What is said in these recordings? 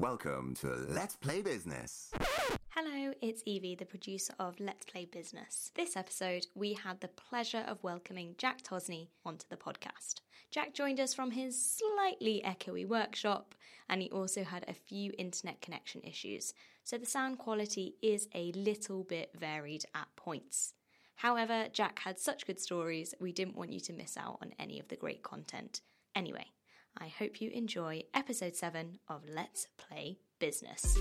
Welcome to Let's Play Business. Hello, it's Evie, the producer of Let's Play Business. This episode, we had the pleasure of welcoming Jack Tosney onto the podcast. Jack joined us from his slightly echoey workshop, and he also had a few internet connection issues, so the sound quality is a little bit varied at points. However, Jack had such good stories, we didn't want you to miss out on any of the great content. Anyway, I hope you enjoy episode 7 of Let's Play Business.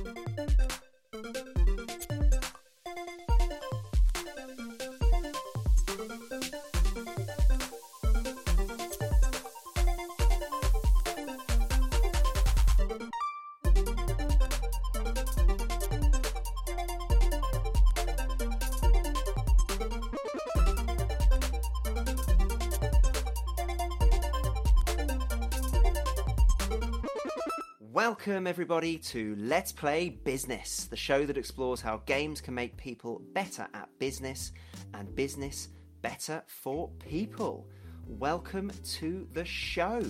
Welcome, everybody, to Let's Play Business, the show that explores how games can make people better at business and business better for people. Welcome to the show.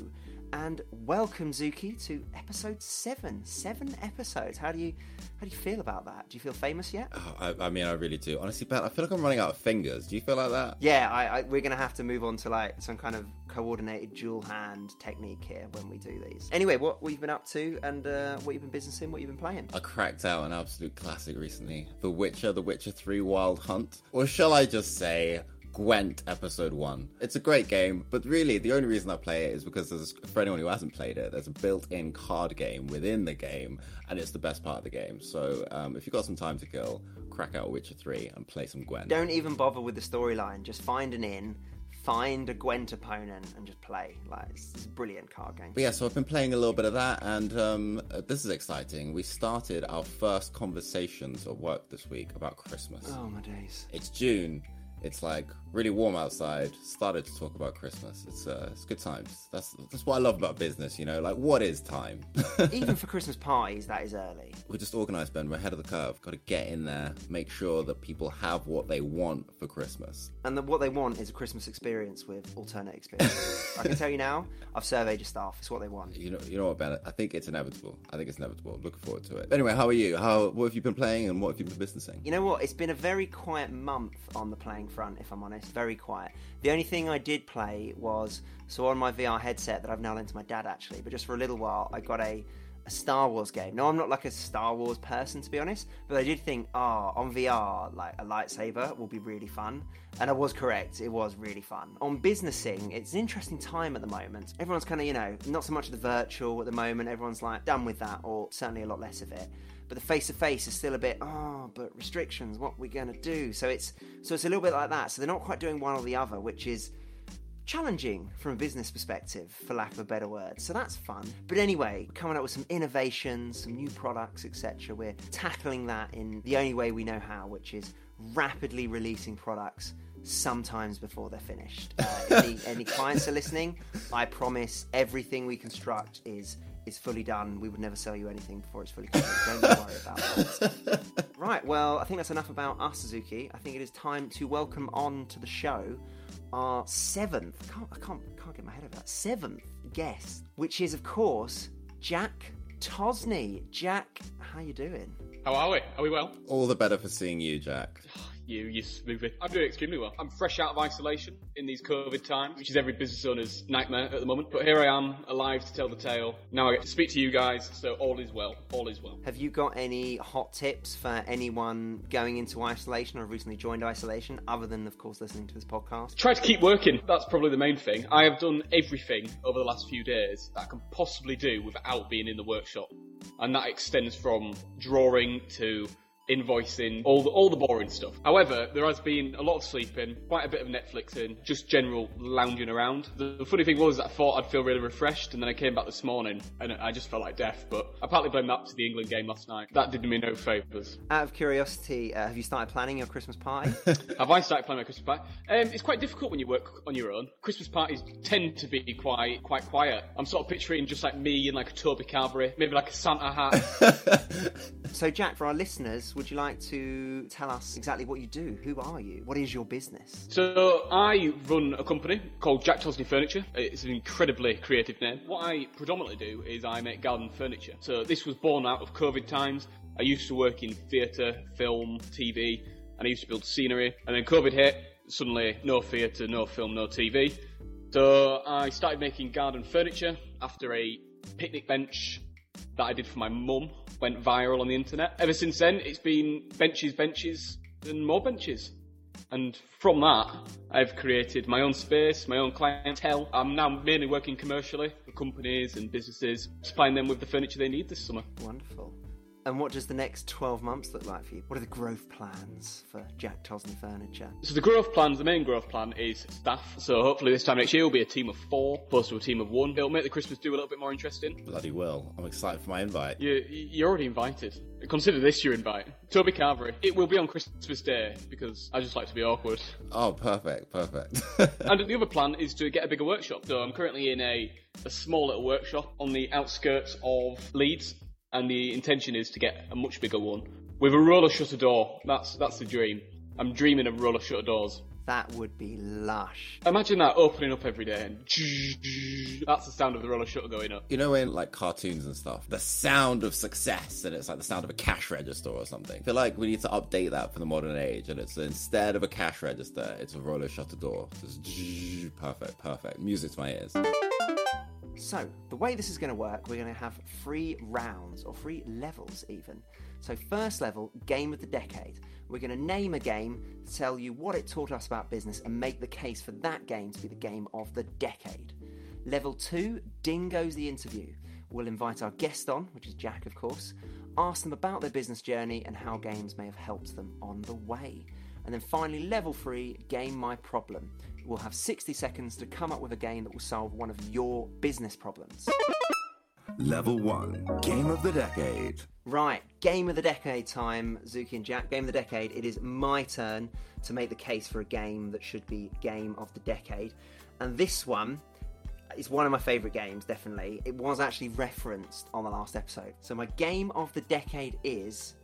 And welcome, Zuki, to episode seven. Seven episodes. How do you how do you feel about that? Do you feel famous yet? Oh, I, I mean, I really do. Honestly, Pat, I feel like I'm running out of fingers. Do you feel like that? Yeah, I, I, we're gonna have to move on to like some kind of coordinated dual hand technique here when we do these. Anyway, what we've been up to and uh, what you've been businessing, what you've been playing. I cracked out an absolute classic recently The Witcher, The Witcher 3 Wild Hunt. Or shall I just say, Gwent Episode 1. It's a great game, but really the only reason I play it is because there's, for anyone who hasn't played it, there's a built in card game within the game, and it's the best part of the game. So um, if you've got some time to kill, crack out Witcher 3 and play some Gwent. Don't even bother with the storyline. Just find an inn, find a Gwent opponent, and just play. Like it's, it's a brilliant card game. But yeah, so I've been playing a little bit of that, and um, uh, this is exciting. We started our first conversations at work this week about Christmas. Oh my days. It's June. It's like really warm outside. Started to talk about Christmas. It's uh, it's good times. That's that's what I love about business. You know, like what is time? Even for Christmas parties, that is early. We're just organised, Ben. We're ahead of the curve. Got to get in there, make sure that people have what they want for Christmas. And the, what they want is a Christmas experience with alternate experiences. I can tell you now, I've surveyed your staff. It's what they want. You know, you know what, Ben? I think it's inevitable. I think it's inevitable. Looking forward to it. Anyway, how are you? How what have you been playing and what have you been businessing? You know what? It's been a very quiet month on the playing front, if I'm honest. Very quiet. The only thing I did play was so on my VR headset that I've now lent to my dad actually, but just for a little while, I got a, a Star Wars game. No, I'm not like a Star Wars person to be honest, but I did think, ah, on VR, like a lightsaber will be really fun. And I was correct, it was really fun. On businessing, it's an interesting time at the moment. Everyone's kind of, you know, not so much the virtual at the moment, everyone's like done with that, or certainly a lot less of it but the face to face is still a bit oh but restrictions what we're going to do? So it's so it's a little bit like that. So they're not quite doing one or the other which is challenging from a business perspective for lack of a better word. So that's fun. But anyway coming up with some innovations some new products etc we're tackling that in the only way we know how which is rapidly releasing products sometimes before they're finished. Uh, any, any clients are listening i promise everything we construct is is fully done. We would never sell you anything before it's fully complete. Don't worry about that. right, well, I think that's enough about us, Suzuki. I think it is time to welcome on to the show our seventh, I can't, I can't, can't get my head over that, seventh guest, which is, of course, Jack Tosney. Jack, how you doing? How are we? Are we well? All the better for seeing you, Jack. Oh, You, you smoothie. I'm doing extremely well. I'm fresh out of isolation in these COVID times, which is every business owner's nightmare at the moment. But here I am, alive to tell the tale. Now I get to speak to you guys, so all is well. All is well. Have you got any hot tips for anyone going into isolation or recently joined isolation, other than, of course, listening to this podcast? Try to keep working. That's probably the main thing. I have done everything over the last few days that I can possibly do without being in the workshop. And that extends from drawing to invoicing, all the all the boring stuff. However, there has been a lot of sleeping, quite a bit of Netflixing, just general lounging around. The, the funny thing was that I thought I'd feel really refreshed, and then I came back this morning and I just felt like death. But I partly blame that to the England game last night. That did me no favours. Out of curiosity, uh, have you started planning your Christmas party? Have I started planning my Christmas party? Um, it's quite difficult when you work on your own. Christmas parties tend to be quite quite quiet. I'm sort of picturing just like me in like a Toby Carvery, maybe like a Santa hat. So, Jack, for our listeners, would you like to tell us exactly what you do? Who are you? What is your business? So I run a company called Jack Tosney Furniture. It's an incredibly creative name. What I predominantly do is I make garden furniture. So this was born out of COVID times. I used to work in theatre, film, TV, and I used to build scenery. And then COVID hit. Suddenly, no theatre, no film, no TV. So I started making garden furniture after a picnic bench that I did for my mum went viral on the internet. Ever since then, it's been benches, benches, and more benches. And from that, I've created my own space, my own clientele. I'm now mainly working commercially for companies and businesses, supplying them with the furniture they need this summer. Wonderful. And what does the next 12 months look like for you? What are the growth plans for Jack Tosney Furniture? So the growth plans, the main growth plan is staff. So hopefully this time next year will be a team of four, opposed to a team of one. It'll make the Christmas do a little bit more interesting. Bloody well. I'm excited for my invite. You, you're already invited. Consider this your invite. Toby Carvery. It will be on Christmas Day because I just like to be awkward. Oh, perfect, perfect. And the other plan is to get a bigger workshop. So I'm currently in a, a small little workshop on the outskirts of Leeds, and the intention is to get a much bigger one with a roller shutter door. That's that's the dream. I'm dreaming of roller shutter doors. That would be lush. Imagine that opening up every day, and that's the sound of the roller shutter going up. you know, in like cartoons and stuff, the sound of success, and it's like the sound of a cash register or something. I feel like we need to update that for the modern age, and it's instead of a cash register, it's a roller shutter door. Just perfect, perfect. Music to my ears. So, the way this is going to work, we're going to have three rounds, or three levels even. So, first level, game of the decade. We're going to name a game, tell you what it taught us about business, and make the case for that game to be the game of the decade. Level two, Ding Goes the Interview. We'll invite our guest on, which is Jack, of course, ask them about their business journey and how games may have helped them on the way. And then finally, level three, Game My Problem. We'll have 60 seconds to come up with a game that will solve one of your business problems. Level 1 Game of the Decade. Right, game of the decade time, Zuki and Jack. Game of the decade. It is my turn to make the case for a game that should be game of the decade. And this one is one of my favourite games, definitely. It was actually referenced on the last episode. So, my game of the decade is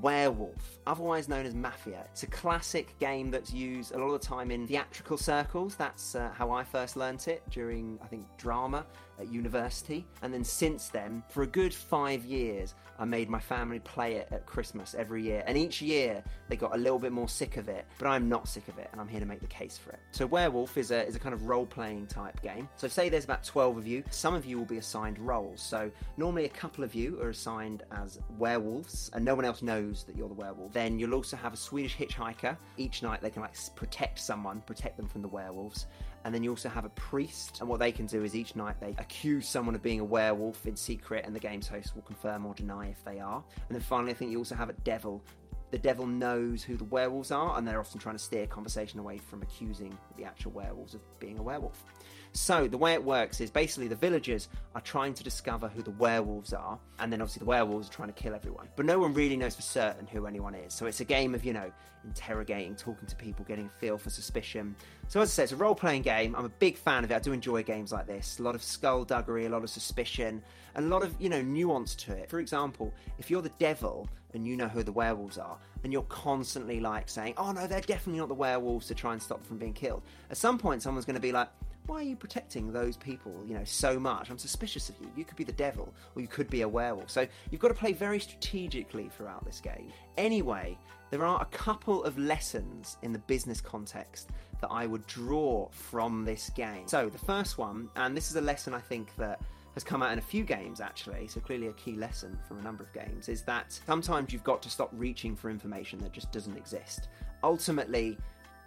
Werewolf, otherwise known as Mafia. It's a classic game that's used a lot of the time in theatrical circles. That's uh, how I first learnt it during, I think, drama at university. And then since then, for a good five years, I made my family play it at Christmas every year. And each year, they got a little bit more sick of it. But I'm not sick of it, and I'm here to make the case for it. So, Werewolf is a, is a kind of role playing type game. So, say there's about 12 of you, some of you will be assigned roles. So, normally a couple of you are assigned as werewolves, and no one else knows that you're the werewolf. Then you'll also have a Swedish hitchhiker. Each night, they can like protect someone, protect them from the werewolves. And then you also have a priest, and what they can do is each night they accuse someone of being a werewolf in secret, and the game's host will confirm or deny if they are. And then finally, I think you also have a devil. The devil knows who the werewolves are, and they're often trying to steer conversation away from accusing the actual werewolves of being a werewolf. So the way it works is basically the villagers are trying to discover who the werewolves are, and then obviously the werewolves are trying to kill everyone. But no one really knows for certain who anyone is. So it's a game of, you know, interrogating, talking to people, getting a feel for suspicion. So as I said, it's a role-playing game. I'm a big fan of it. I do enjoy games like this. A lot of skullduggery, a lot of suspicion, and a lot of, you know, nuance to it. For example, if you're the devil and you know who the werewolves are, and you're constantly like saying, "Oh no, they're definitely not the werewolves," to try and stop them from being killed. At some point, someone's going to be like, why are you protecting those people, you know, so much? I'm suspicious of you. You could be the devil, or you could be a werewolf. So you've got to play very strategically throughout this game. Anyway, there are a couple of lessons in the business context that I would draw from this game. So the first one, and this is a lesson I think that has come out in a few games actually, so clearly a key lesson from a number of games, is that sometimes you've got to stop reaching for information that just doesn't exist. Ultimately,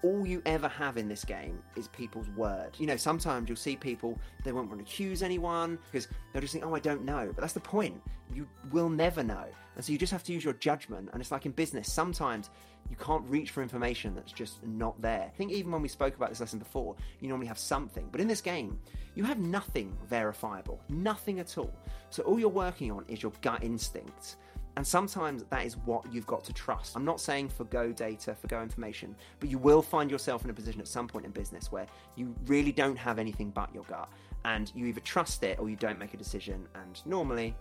all you ever have in this game is people's word. You know, sometimes you'll see people, they won't want to accuse anyone because they'll just think, oh, I don't know. But that's the point. You will never know. And so you just have to use your judgment. And it's like in business, sometimes you can't reach for information that's just not there. I think even when we spoke about this lesson before, you normally have something. But in this game, you have nothing verifiable, nothing at all. So all you're working on is your gut instinct. And sometimes that is what you've got to trust. I'm not saying forgo data, forgo information, but you will find yourself in a position at some point in business where you really don't have anything but your gut. And you either trust it or you don't make a decision. And normally,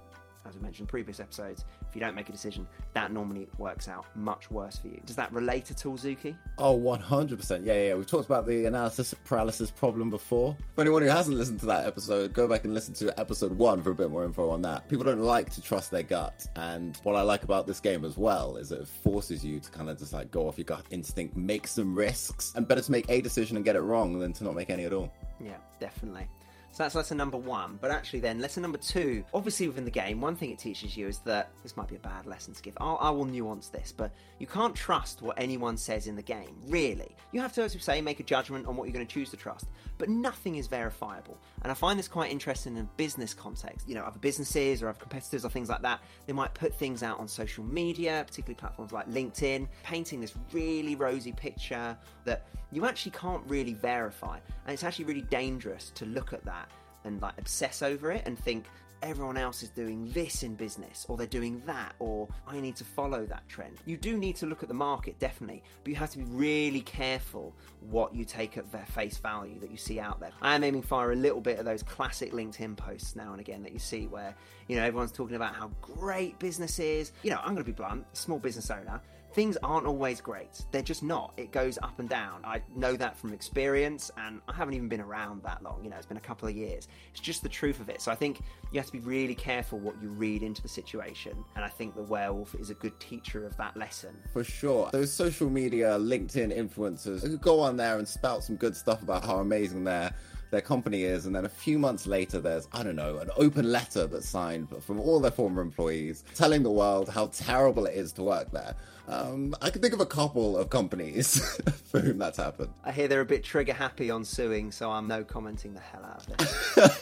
as we mentioned in previous episodes, if you don't make a decision, that normally works out much worse for you. Does that relate at all, Zuki? Oh, 100%. Yeah, yeah, yeah. We've talked about the analysis paralysis problem before. For anyone who hasn't listened to that episode, go back and listen to episode one for a bit more info on that. People don't like to trust their gut. And what I like about this game as well is it forces you to kind of just like go off your gut instinct, make some risks, and better to make a decision and get it wrong than to not make any at all. Yeah, definitely. So that's lesson number one. But actually, then, lesson number two, obviously within the game, one thing it teaches you is that this might be a bad lesson to give. I'll, I will nuance this, but you can't trust what anyone says in the game, really. You have to, as we say, make a judgment on what you're going to choose to trust. But nothing is verifiable. And I find this quite interesting in a business context. You know, other businesses or other competitors or things like that, they might put things out on social media, particularly platforms like LinkedIn, painting this really rosy picture that you actually can't really verify. And it's actually really dangerous to look at that and like obsess over it and think everyone else is doing this in business or they're doing that or I need to follow that trend. You do need to look at the market definitely, but you have to be really careful what you take at their face value that you see out there. I am aiming fire a little bit of those classic LinkedIn posts now and again that you see where, you know, everyone's talking about how great business is. You know, I'm going to be blunt, small business owner things aren't always great. They're just not. It goes up and down. I know that from experience, and I haven't even been around that long. You know, it's been a couple of years. It's just the truth of it. So I think you have to be really careful what you read into the situation, and I think the werewolf is a good teacher of that lesson. For sure. Those social media, LinkedIn influencers go on there and spout some good stuff about how amazing their their company is, and then a few months later, there's I don't know an open letter that's signed from all their former employees telling the world how terrible it is to work there. Um, I can think of a couple of companies for whom that's happened. I hear they're a bit trigger happy on suing, so I'm no commenting the hell out of it.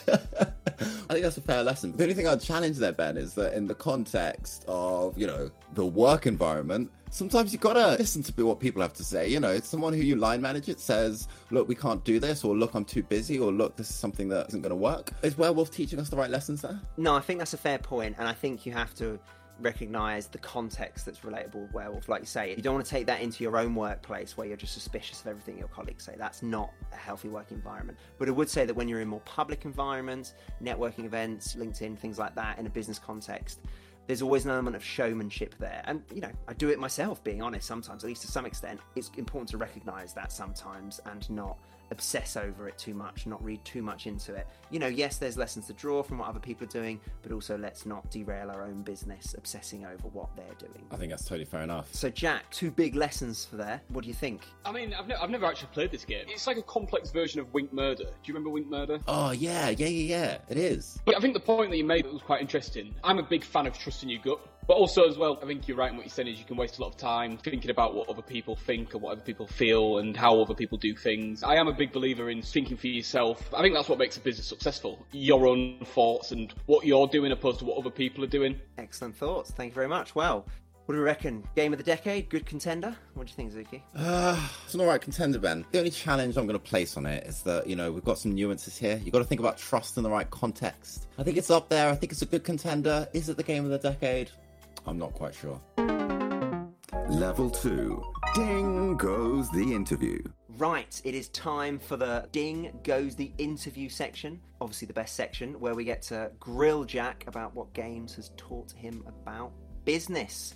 Think that's a fair lesson. The only thing I'd challenge there, Ben, is that in the context of, you know, the work environment, sometimes you gotta listen to what people have to say. You know, someone who you line manage it says, look, we can't do this, or look, I'm too busy, or look, this is something that isn't gonna work. Is Werewolf teaching us the right lessons there? No, I think that's a fair point, and I think you have to recognize the context that's relatable with werewolf like you say you don't want to take that into your own workplace where you're just suspicious of everything your colleagues say that's not a healthy work environment but i would say that when you're in more public environments networking events linkedin things like that in a business context there's always an element of showmanship there. And, you know, I do it myself, being honest, sometimes, at least to some extent. It's important to recognize that sometimes and not obsess over it too much, not read too much into it. You know, yes, there's lessons to draw from what other people are doing, but also let's not derail our own business obsessing over what they're doing. I think that's totally fair enough. So, Jack, two big lessons for there. What do you think? I mean, I've, ne- I've never actually played this game. It's like a complex version of Wink Murder. Do you remember Wink Murder? Oh, yeah, yeah, yeah, yeah. It is. But I think the point that you made was quite interesting. I'm a big fan of trusting your gut. But also, as well, I think you're right in what you're saying is you can waste a lot of time thinking about what other people think and what other people feel and how other people do things. I am a big believer in thinking for yourself. I think that's what makes a business successful. Your own thoughts and what you're doing opposed to what other people are doing. Excellent thoughts. Thank you very much. Well, what do we reckon? Game of the decade? Good contender? What do you think, Zuki? Uh, it's an alright contender, Ben. The only challenge I'm going to place on it is that, you know, we've got some nuances here. You've got to think about trust in the right context. I think it's up there. I think it's a good contender. Is it the game of the decade? I'm not quite sure. Level 2. Ding goes the interview. Right, it is time for the Ding Goes the Interview section. Obviously, the best section where we get to grill Jack about what games has taught him about business.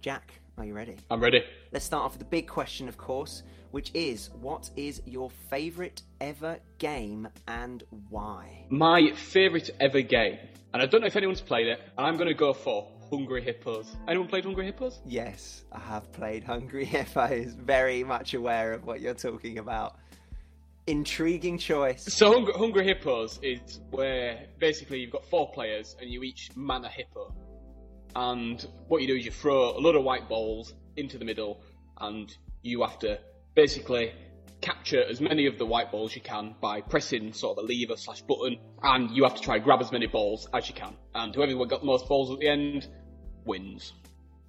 Jack, are you ready? I'm ready. Let's start off with the big question, of course, which is what is your favourite ever game and why? My favourite ever game, and I don't know if anyone's played it, and I'm going to go for Hungry Hippos. Anyone played Hungry Hippos? Yes, I have played Hungry Hippos. Very much aware of what you're talking about. Intriguing choice. So Hungry, Hungry Hippos is where basically you've got four players and you each man a hippo. And what you do is you throw a load of white balls into the middle and you have to basically capture as many of the white balls you can by pressing sort of a lever slash button, and you have to try and grab as many balls as you can. And whoever got most balls at the end wins.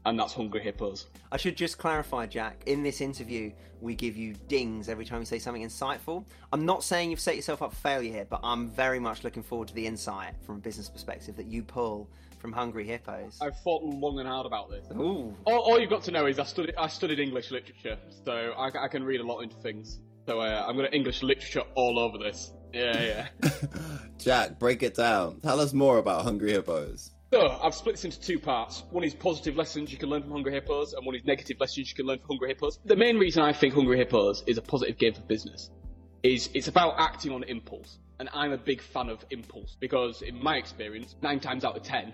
And that's Hungry Hippos. I should just clarify, Jack. In this interview, we give you dings every time you say something insightful. I'm not saying you've set yourself up for failure here, but I'm very much looking forward to the insight from a business perspective that you pull from Hungry Hippos. I've thought long and hard about this. Ooh. All, all you've got to know is I studied, I studied English literature, so I, I can read a lot into things. So uh, I'm going to English literature all over this. Yeah, yeah. Jack, break it down. Tell us more about Hungry Hippos. So, I've split this into two parts. One is positive lessons you can learn from Hungry Hippos, and one is negative lessons you can learn from Hungry Hippos. The main reason I think Hungry Hippos is a positive game for business is it's about acting on impulse. And I'm a big fan of impulse because, in my experience, nine times out of ten,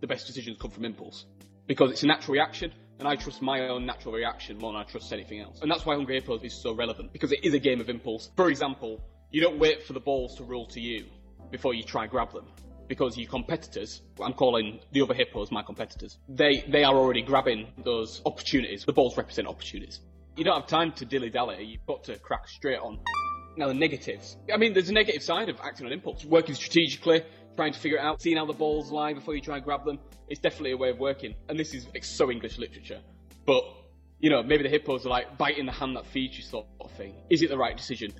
the best decisions come from impulse. Because it's a natural reaction, and I trust my own natural reaction more than I trust anything else. And that's why Hungry Hippos is so relevant, because it is a game of impulse. For example, you don't wait for the balls to roll to you before you try grab them because your competitors, I'm calling the other hippos my competitors, they, they are already grabbing those opportunities. The balls represent opportunities. You don't have time to dilly dally, you've got to crack straight on. Now, the negatives. I mean, there's a negative side of acting on impulse, working strategically, trying to figure it out, seeing how the balls lie before you try and grab them. It's definitely a way of working. And this is so English literature. But, you know, maybe the hippos are like biting the hand that feeds you sort of thing. Is it the right decision?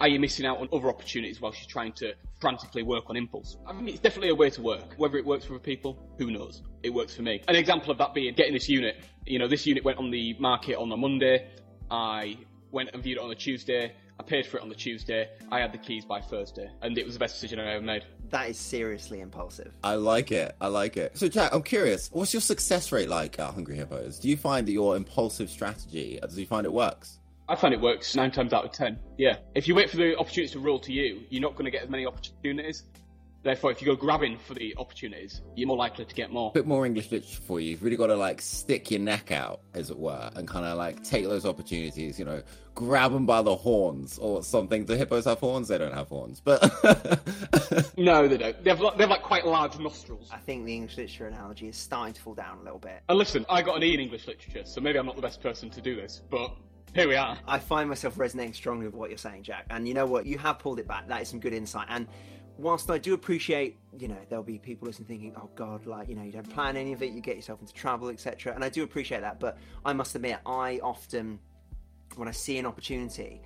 are you missing out on other opportunities while she's trying to frantically work on impulse? I mean, it's definitely a way to work. Whether it works for other people, who knows? It works for me. An example of that being getting this unit. You know, this unit went on the market on a Monday. I went and viewed it on a Tuesday. I paid for it on the Tuesday. I had the keys by Thursday, and it was the best decision I ever made. That is seriously impulsive. I like it. I like it. So, Jack, I'm curious. What's your success rate like at Hungry Hippos? Do you find that your impulsive strategy, uh, do you find it works? I find it works nine times out of ten. Yeah. If you wait for the opportunities to roll to you, you're not going to get as many opportunities. Therefore, if you go grabbing for the opportunities, you're more likely to get more. bit more English literature for you. You've really got to like stick your neck out, as it were, and kind of like take those opportunities. You know, grab them by the horns or something. Do hippos have horns? They don't have horns, but no, they don't. They have, they have like quite large nostrils. I think the English literature analogy is starting to fall down a little bit. And listen, I got an E in English literature, so maybe I'm not the best person to do this, but here we are. I find myself resonating strongly with what you're saying, Jack. And you know what? You have pulled it back. That is some good insight. And whilst I do appreciate, you know, there'll be people listening thinking, oh God, like, you know, you don't plan any of it, you get yourself into trouble, etc. And I do appreciate that. But I must admit, I often, when I see an opportunity,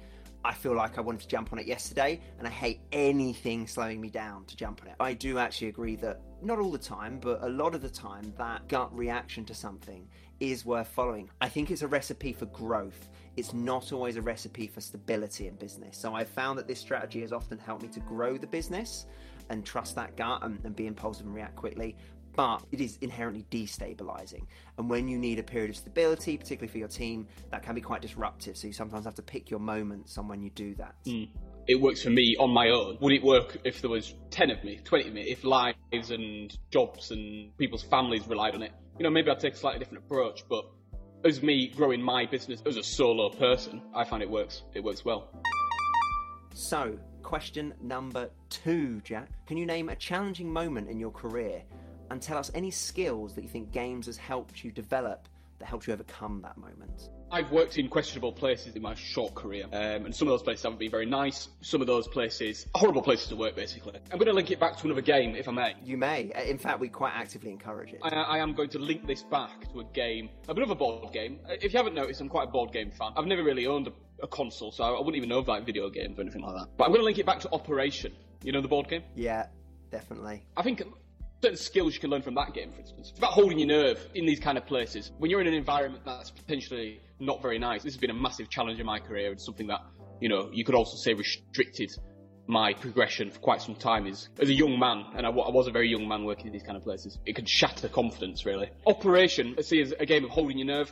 I feel like I wanted to jump on it yesterday, and I hate anything slowing me down to jump on it. I do actually agree that not all the time, but a lot of the time, that gut reaction to something is worth following. I think it's a recipe for growth it's not always a recipe for stability in business. So I've found that this strategy has often helped me to grow the business and trust that gut and, and be impulsive and react quickly. But it is inherently destabilizing. And when you need a period of stability, particularly for your team, that can be quite disruptive. So you sometimes have to pick your moments on when you do that. Mm it works for me on my own. Would it work if there was 10 of me, 20 of me, if lives and jobs and people's families relied on it? You know, maybe I'd take a slightly different approach, but as me growing my business as a solo person, I find it works. It works well. So, question number two, Jack. Can you name a challenging moment in your career and tell us any skills that you think games has helped you develop that helped you overcome that moment? I've worked in questionable places in my short career, um, and some of those places haven't been very nice. Some of those places, horrible places to work, basically. I'm going to link it back to another game, if I may. You may. Uh, in fact, we quite actively encourage it. I, I am going to link this back to a game, a bit of another board game. Uh, if you haven't noticed, I'm quite a board game fan. I've never really owned a, a console, so I wouldn't even know about video games or anything like that. But I'm going to link it back to Operation. You know the board game? Yeah, definitely. I think certain skills you can learn from that game, for instance. It's about holding your nerve in these kind of places. When you're in an environment that's potentially not very nice, this has been a massive challenge in my career and something that, you know, you could also say restricted my progression for quite some time is as a young man, and I, was a very young man working in these kind of places. It could shatter confidence, really. Operation, I see as a game of holding your nerve,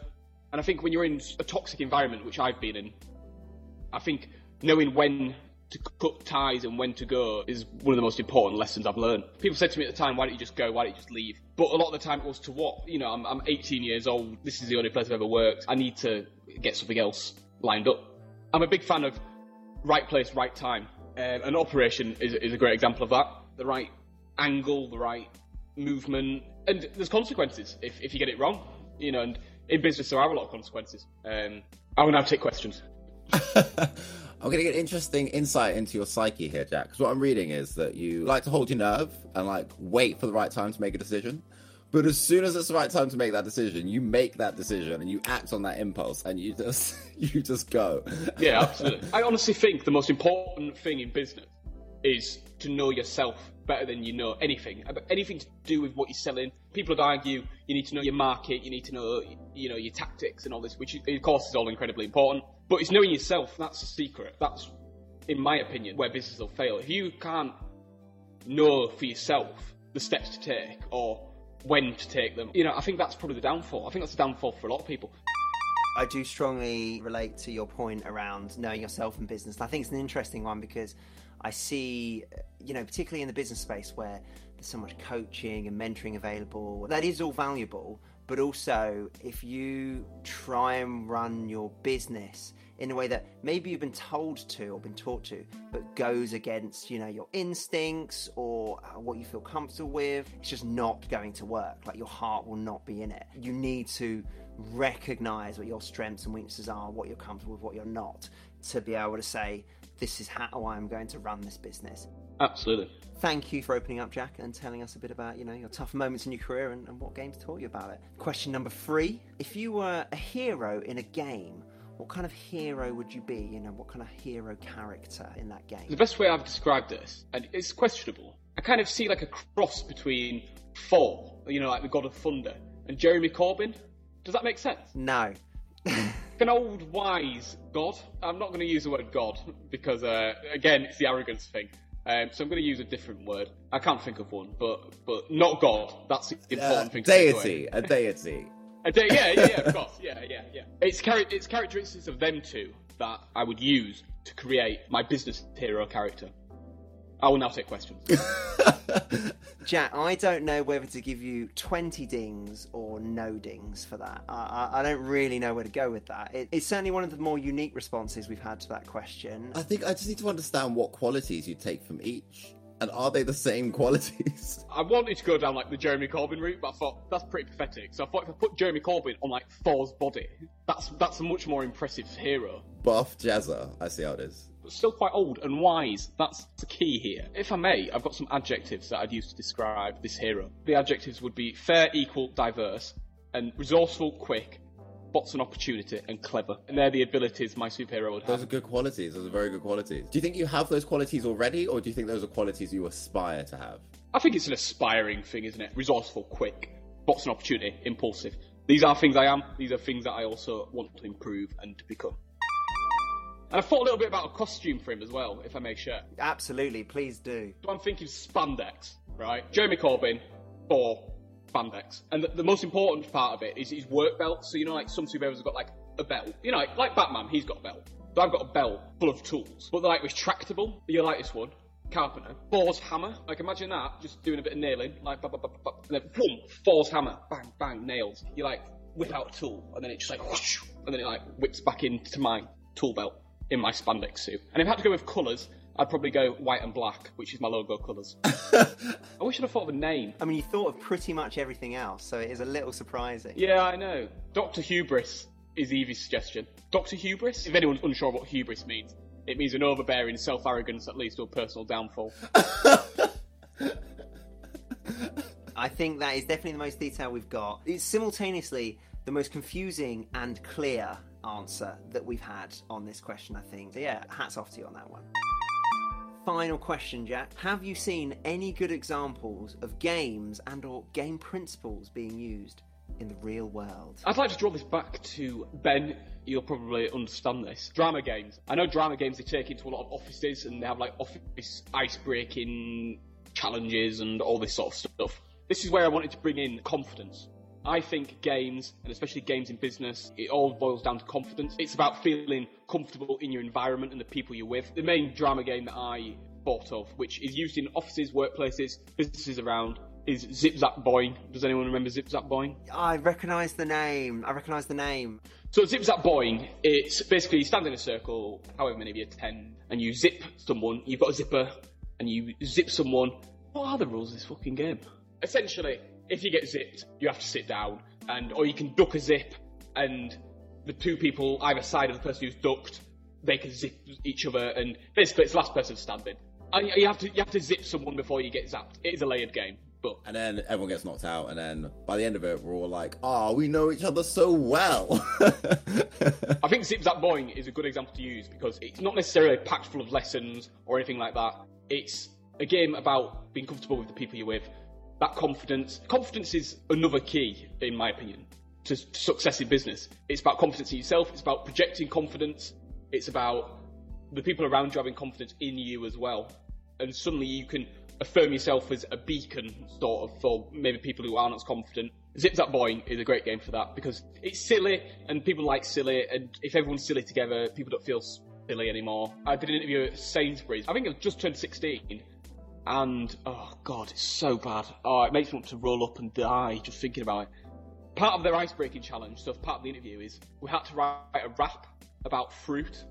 and I think when you're in a toxic environment, which I've been in, I think knowing when to cut ties and when to go is one of the most important lessons I've learned. People said to me at the time, why don't you just go? Why don't you just leave? But a lot of the time it was to what? You know, I'm, I'm 18 years old. This is the only place I've ever worked. I need to get something else lined up. I'm a big fan of right place, right time. Um, an operation is, is a great example of that. The right angle, the right movement. And there's consequences if, if you get it wrong. You know, and in business there are a lot of consequences. Um, I will now take questions. I'm going to get interesting insight into your psyche here, Jack. Because what I'm reading is that you like to hold your nerve and like wait for the right time to make a decision. But as soon as it's the right time to make that decision, you make that decision and you act on that impulse and you just you just go. Yeah, absolutely. I honestly think the most important thing in business is to know yourself better than you know anything. Anything to do with what you're selling. People would argue you need to know your market, you need to know you know your tactics and all this, which of course is all incredibly important. But it's knowing yourself. That's the secret. That's, in my opinion, where business will fail. If you can't know for yourself the steps to take or when to take them. You know, I think that's probably the downfall. I think that's the downfall for a lot of people. I do strongly relate to your point around knowing yourself in business. I think it's an interesting one because I see, you know, particularly in the business space where there's so much coaching and mentoring available, that is all valuable. But also, if you try and run your business in a way that maybe you've been told to or been taught to, but goes against, you know, your instincts or uh, what you feel comfortable with, it's just not going to work. Like your heart will not be in it. You need to recognize what your strengths and weaknesses are, what you're comfortable with, what you're not, to be able to say, this is how I'm going to run this business. Absolutely. Thank you for opening up, Jack, and telling us a bit about, you know, your tough moments in your career and, and what games taught you about it. Question number three. If you were a hero in a game, what kind of hero would you be? You know, what kind of hero character in that game? The best way I've described this, and it's questionable, I kind of see like a cross between Thor, you know, like the god of thunder, and Jeremy Corbyn. Does that make sense? No. An old wise god. I'm not going to use the word god because, uh, again, it's the arrogance thing. Um, so I'm going to use a different word. I can't think of one, but but not God. That's the important Uh, thing. To deity, a deity. A de- yeah, yeah, yeah, of course, yeah, yeah, yeah. It's char- it's characteristics of them two that I would use to create my business hero character. I will now take questions. Jack, I don't know whether to give you 20 dings or no dings for that. I, I, I don't really know where to go with that. It, it's certainly one of the more unique responses we've had to that question. I think I just need to understand what qualities you take from each. And are they the same qualities? I wanted to go down like the Jeremy Corbyn route, but I thought that's pretty pathetic. So I thought if I put Jeremy Corbyn on like Thor's body, that's that's a much more impressive hero. Buff Jazza. I see how it is. But still quite old and wise. That's the key here. If I may, I've got some adjectives that I'd use to describe this hero. The adjectives would be fair, equal, diverse, and resourceful, quick, spots an opportunity, and clever. And they're the abilities my superhero would have. Those are good qualities. Those are very good qualities. Do you think you have those qualities already, or do you think those are qualities you aspire to have? I think it's an aspiring thing, isn't it? Resourceful, quick, spots an opportunity, impulsive. These are things I am. These are things that I also want to improve and to become. And I thought a little bit about a costume for him as well, if I may share. Absolutely, please do. So I'm thinking spandex, right? Jeremy Corbyn for spandex. And the, the most important part of it is his work belt. So, you know, like some superheroes have got like a belt. You know, like, like Batman, he's got a belt. So I've got a belt full of tools. But they're like retractable. You like this one? Carpenter. Thor's hammer. Like imagine that, just doing a bit of nailing. Like, ba, ba, ba, ba, and then boom, Thor's hammer. Bang, bang, nails. You like whip out a tool, and then it just like whoosh, and then it like whips back into my tool belt in my spandex suit. And if I had to go with colours, I'd probably go white and black, which is my logo colours. I wish I'd have thought of a name. I mean, you thought of pretty much everything else, so it is a little surprising. Yeah, I know. Dr. Hubris is Evie's suggestion. Dr. Hubris? If anyone's unsure what hubris means, it means an overbearing self arrogance that leads to a personal downfall. I think that is definitely the most detail we've got. It's simultaneously the most confusing and clear answer that we've had on this question, I think. So, yeah, hats off to you on that one. Final question, Jack. Have you seen any good examples of games and or game principles being used in the real world? I'd like to draw this back to Ben. You'll probably understand this. Drama games. I know drama games they take into a lot of offices and they have like office ice breaking challenges and all this sort of stuff. This is where I wanted to bring in confidence. I think games, and especially games in business, it all boils down to confidence. It's about feeling comfortable in your environment and the people you're with. The main drama game that I thought of, which is used in offices, workplaces, businesses around, is Zip Zap Boing. Does anyone remember Zip Zap Boing? I recognise the name. I recognise the name. So Zip Zap Boing, it's basically you stand in a circle, however many of you attend, and you zip someone, you've got a zipper, and you zip someone. What are the rules of this fucking game? Essentially, if you get zipped, you have to sit down, and or you can duck a zip, and the two people either side of the person who's ducked, they can zip each other, and basically it's last person standing. And you have to you have to zip someone before you get zapped. It is a layered game, but And then everyone gets knocked out, and then by the end of it, we're all like, "Ah, we know each other so well." I think Zip Zap Boing is a good example to use because it's not necessarily packed full of lessons or anything like that. It's a game about being comfortable with the people you're with. That confidence. Confidence is another key, in my opinion, to, success in business. It's about confidence in yourself. It's about projecting confidence. It's about the people around you having confidence in you as well. and suddenly you can affirm yourself as a beacon, sort of, for maybe people who aren't as confident. Zip Zap Boing is a great game for that because it's silly and people like silly, and if everyone's silly together, people don't feel silly anymore. I did an interview at Sainsbury's. I think it just turned 16, and oh god, it's so bad. Oh, it makes me want to roll up and die just thinking about it. Part of their ice breaking challenge, so part of the interview, is we had to write a rap about fruit.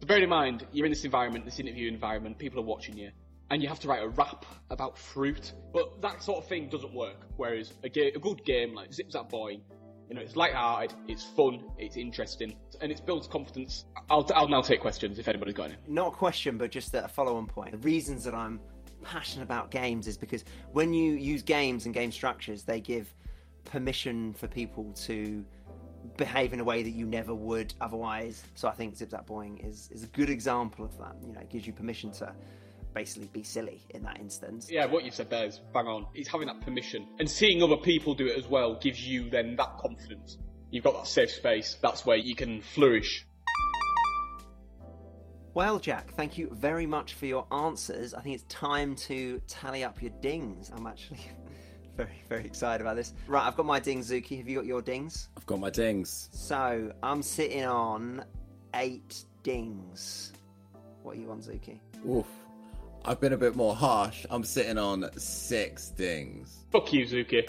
So bear in mind, you're in this environment, this interview environment, people are watching you, and you have to write a rap about fruit. But that sort of thing doesn't work. Whereas a, ga- a good game like Zip Zap Boing, you know, it's light-hearted, it's fun, it's interesting, and it builds confidence. I'll, I'll now take questions if anybody's got any. Not a question, but just a follow on point. The reasons that I'm passionate about games is because when you use games and game structures, they give permission for people to behave in a way that you never would otherwise. So I think Zip Zap Boing is, is a good example of that. You know, it gives you permission to basically be silly in that instance. Yeah, what you said there is bang on. It's having that permission. And seeing other people do it as well gives you then that confidence. You've got that safe space. That's where you can flourish. Well, Jack, thank you very much for your answers. I think it's time to tally up your dings. I'm actually very, very excited about this. Right, I've got my dings, Zuki. Have you got your dings? I've got my dings. So I'm sitting on eight dings. What are you on, Zuki? Oof. I've been a bit more harsh. I'm sitting on six dings. Fuck you, Zuki.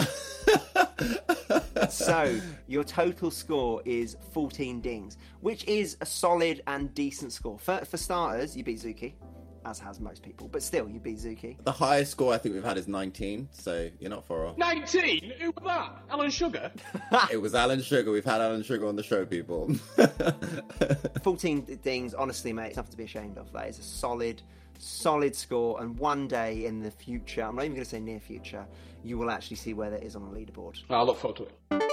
So your total score is 14 dings, which is a solid and decent score. For, for starters, you beat Zuki, as has most people, but still, you beat Zuki. The highest score I think we've had is 19, so you're not far off. 19? Who was that? Alan Sugar? it was Alan Sugar. We've had Alan Sugar on the show, people. 14 dings, honestly, mate, it's nothing to be ashamed of. That is a solid, solid score. And one day in the future, I'm not even going to say near future, you will actually see where that is on the leaderboard. I'll look forward to it.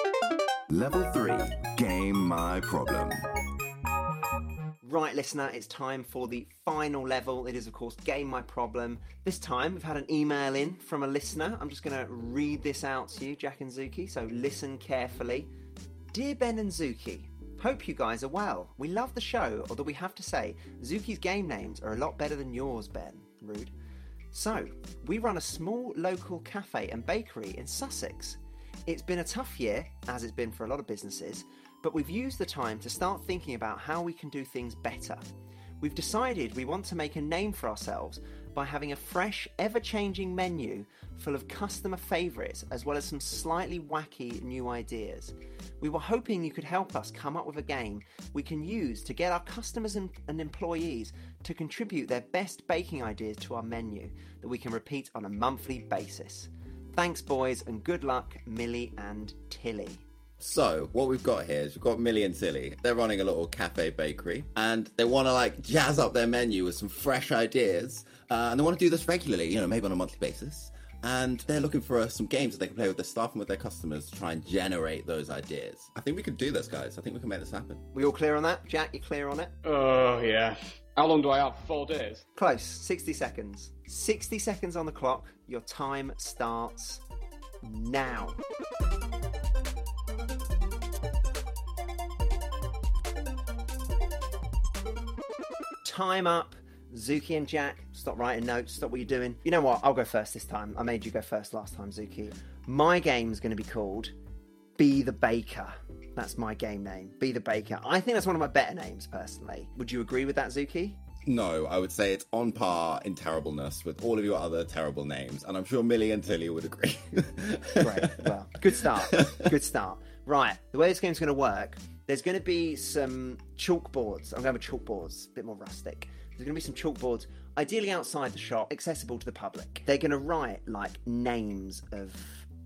Level 3 Game My Problem. Right, listener, it's time for the final level. It is, of course, Game My Problem. This time, we've had an email in from a listener. I'm just going to read this out to you, Jack and Zuki, so listen carefully. Dear Ben and Zuki, hope you guys are well. We love the show, although we have to say, Zuki's game names are a lot better than yours, Ben. Rude. So, we run a small local cafe and bakery in Sussex. It's been a tough year, as it's been for a lot of businesses, but we've used the time to start thinking about how we can do things better. We've decided we want to make a name for ourselves by having a fresh, ever changing menu full of customer favourites as well as some slightly wacky new ideas. We were hoping you could help us come up with a game we can use to get our customers and, and employees to contribute their best baking ideas to our menu that we can repeat on a monthly basis. Thanks, boys, and good luck, Millie and Tilly. So, what we've got here is we've got Millie and Tilly. They're running a little cafe bakery and they want to like jazz up their menu with some fresh ideas. Uh, and they want to do this regularly, you know, maybe on a monthly basis. And they're looking for uh, some games that they can play with their staff and with their customers to try and generate those ideas. I think we can do this, guys. I think we can make this happen. We all clear on that? Jack, you clear on it? Oh, yeah. How long do I have? Four days? Close. 60 seconds. 60 seconds on the clock. Your time starts now. Time up. Zuki and Jack, stop writing notes, stop what you're doing. You know what? I'll go first this time. I made you go first last time, Zuki. My game's going to be called Be the Baker. That's my game name. Be the Baker. I think that's one of my better names, personally. Would you agree with that, Zuki? No, I would say it's on par in terribleness with all of your other terrible names, and I'm sure Millie and Tilly would agree. Great. Well, good start. Good start. Right. The way this game's going to work, there's going to be some chalkboards. I'm going with chalkboards, a bit more rustic. There's going to be some chalkboards, ideally outside the shop, accessible to the public. They're going to write like names of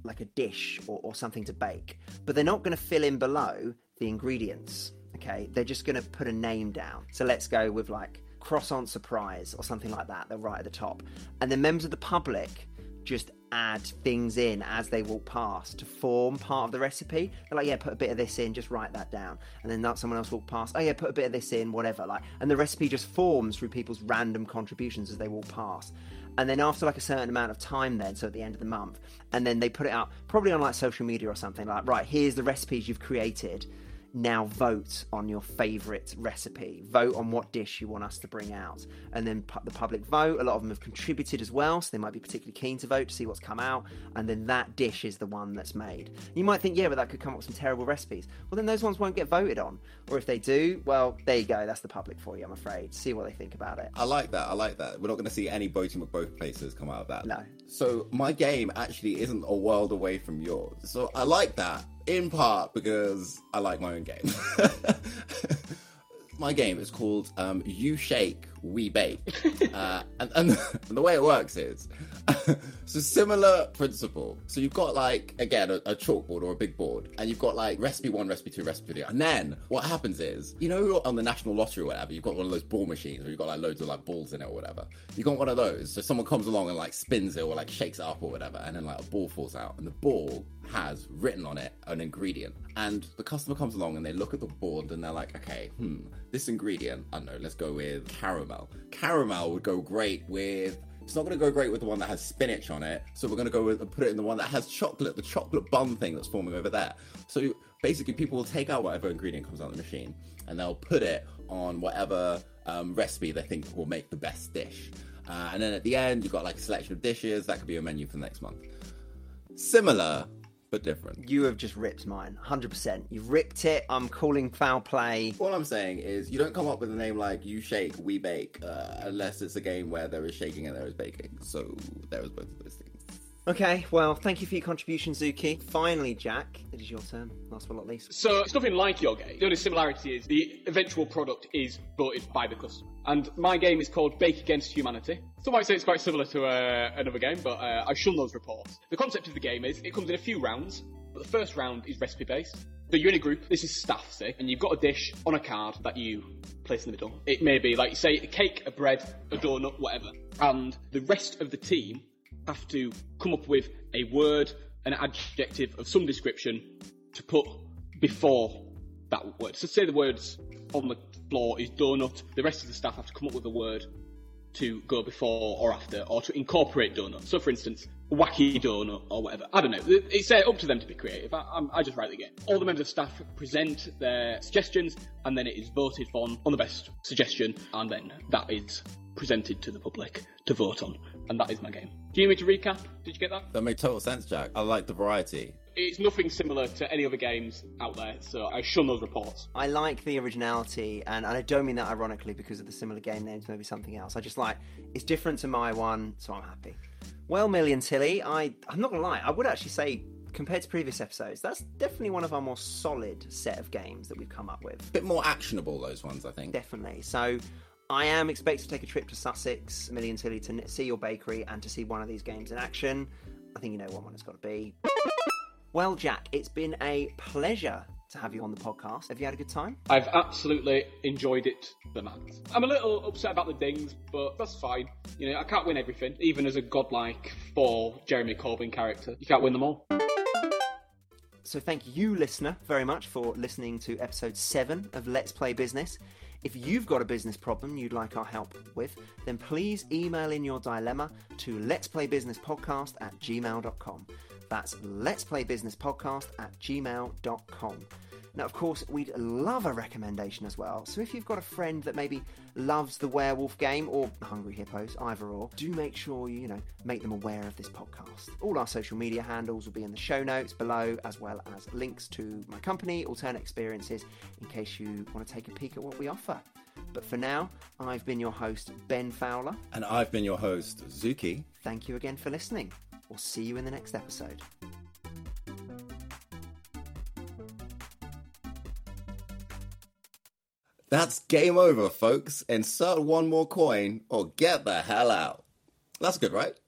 like a dish or, or something to bake, but they're not going to fill in below the ingredients. Okay, they're just going to put a name down. So let's go with like croissant surprise or something like that. They're right at the top, and then members of the public just add things in as they walk past to form part of the recipe. They're like, yeah, put a bit of this in, just write that down. And then that someone else walk past, oh yeah, put a bit of this in, whatever. Like, and the recipe just forms through people's random contributions as they walk past. And then after like a certain amount of time, then so at the end of the month, and then they put it out probably on like social media or something like, right, here's the recipes you've created. Now vote on your favourite recipe. Vote on what dish you want us to bring out. And then pu- the public vote. A lot of them have contributed as well, so they might be particularly keen to vote to see what's come out. And then that dish is the one that's made. You might think, yeah, but that could come up with some terrible recipes. Well, then those ones won't get voted on. Or if they do, well, there you go. That's the public for you, I'm afraid. See what they think about it. I like that. I like that. We're not going to see any voting Boating both places come out of that. No. So my game actually isn't a world away from yours. So I like that in part because I like my own game. my game is called um, You Shake, We Bake. uh, and, and the way it works is it's a similar principle. So you've got like, again, a, a chalkboard or a big board, and you've got like recipe one, recipe two, recipe three. And then what happens is, you know, on the national lottery or whatever, you've got one of those ball machines where you've got like loads of like balls in it or whatever. You've got one of those. So someone comes along and like spins it or like shakes it up or whatever, and then like a ball falls out, and the ball has written on it an ingredient. And the customer comes along and they look at the board and they're like, okay, hmm, this ingredient, I don't know, let's go with caramel. Caramel would go great with. It's not going to go great with the one that has spinach on it, so we're going to go with put it in the one that has chocolate, the chocolate bun thing that's forming over there. So basically, people will take out whatever ingredient comes out of the machine and they'll put it on whatever um, recipe they think will make the best dish. Uh, and then at the end, you've got like a selection of dishes that could be your menu for the next month. Similar, but different. You have just ripped mine, 100%. You've ripped it. I'm calling foul play. All I'm saying is, you don't come up with a name like "You Shake, We Bake" uh, unless it's a game where there is shaking and there is baking. So there is both of those things. Okay, well, thank you for your contribution, Zuki. Finally, Jack, it is your turn. Last but not least. So it's nothing like your game. The only similarity is the eventual product is voted by the customer. And my game is called Bake Against Humanity. Some might say it's quite similar to uh, another game, but uh, I shun those reports. The concept of the game is it comes in a few rounds, but the first round is recipe based. So you're in a group, this is staff, say, and you've got a dish on a card that you place in the middle. It may be, like, say, a cake, a bread, a donut, whatever. And the rest of the team have to come up with a word, an adjective of some description to put before that word. So say the words on the floor is donut, the rest of the staff have to come up with a word to go before or after, or to incorporate donut. So, for instance, wacky donut or whatever. I don't know. It's uh, up to them to be creative. I, I just write the game. All the members of staff present their suggestions, and then it is voted on on the best suggestion, and then that is presented to the public to vote on. And that is my game. Do you need me to recap? Did you get that? That made total sense, Jack. I like the variety. It's nothing similar to any other games out there, so I shun those reports. I like the originality, and, and I don't mean that ironically because of the similar game names, maybe something else. I just like it's different to my one, so I'm happy. Well, Millie and Tilly, I I'm not gonna lie, I would actually say compared to previous episodes, that's definitely one of our more solid set of games that we've come up with. A bit more actionable, those ones, I think. Definitely. So I am expected to take a trip to Sussex, Millie and Tilly, to see your bakery and to see one of these games in action. I think you know what one it's got to be. Well, Jack, it's been a pleasure to have you on the podcast. Have you had a good time? I've absolutely enjoyed it the max. I'm a little upset about the dings, but that's fine. You know, I can't win everything, even as a godlike for Jeremy Corbyn character. You can't win them all. So thank you, listener, very much for listening to episode 7 of Let's Play Business. If you've got a business problem you'd like our help with, then please email in your dilemma to let's play business podcast at gmail.com. That's let's play business podcast at gmail.com. Now, of course, we'd love a recommendation as well. So if you've got a friend that maybe loves the werewolf game or Hungry Hippos, either or, do make sure you, you know, make them aware of this podcast. All our social media handles will be in the show notes below, as well as links to my company, Alternate Experiences, in case you want to take a peek at what we offer. But for now, I've been your host, Ben Fowler. And I've been your host, Zuki. Thank you again for listening. We'll see you in the next episode. That's game over, folks. Insert one more coin or get the hell out. That's good, right?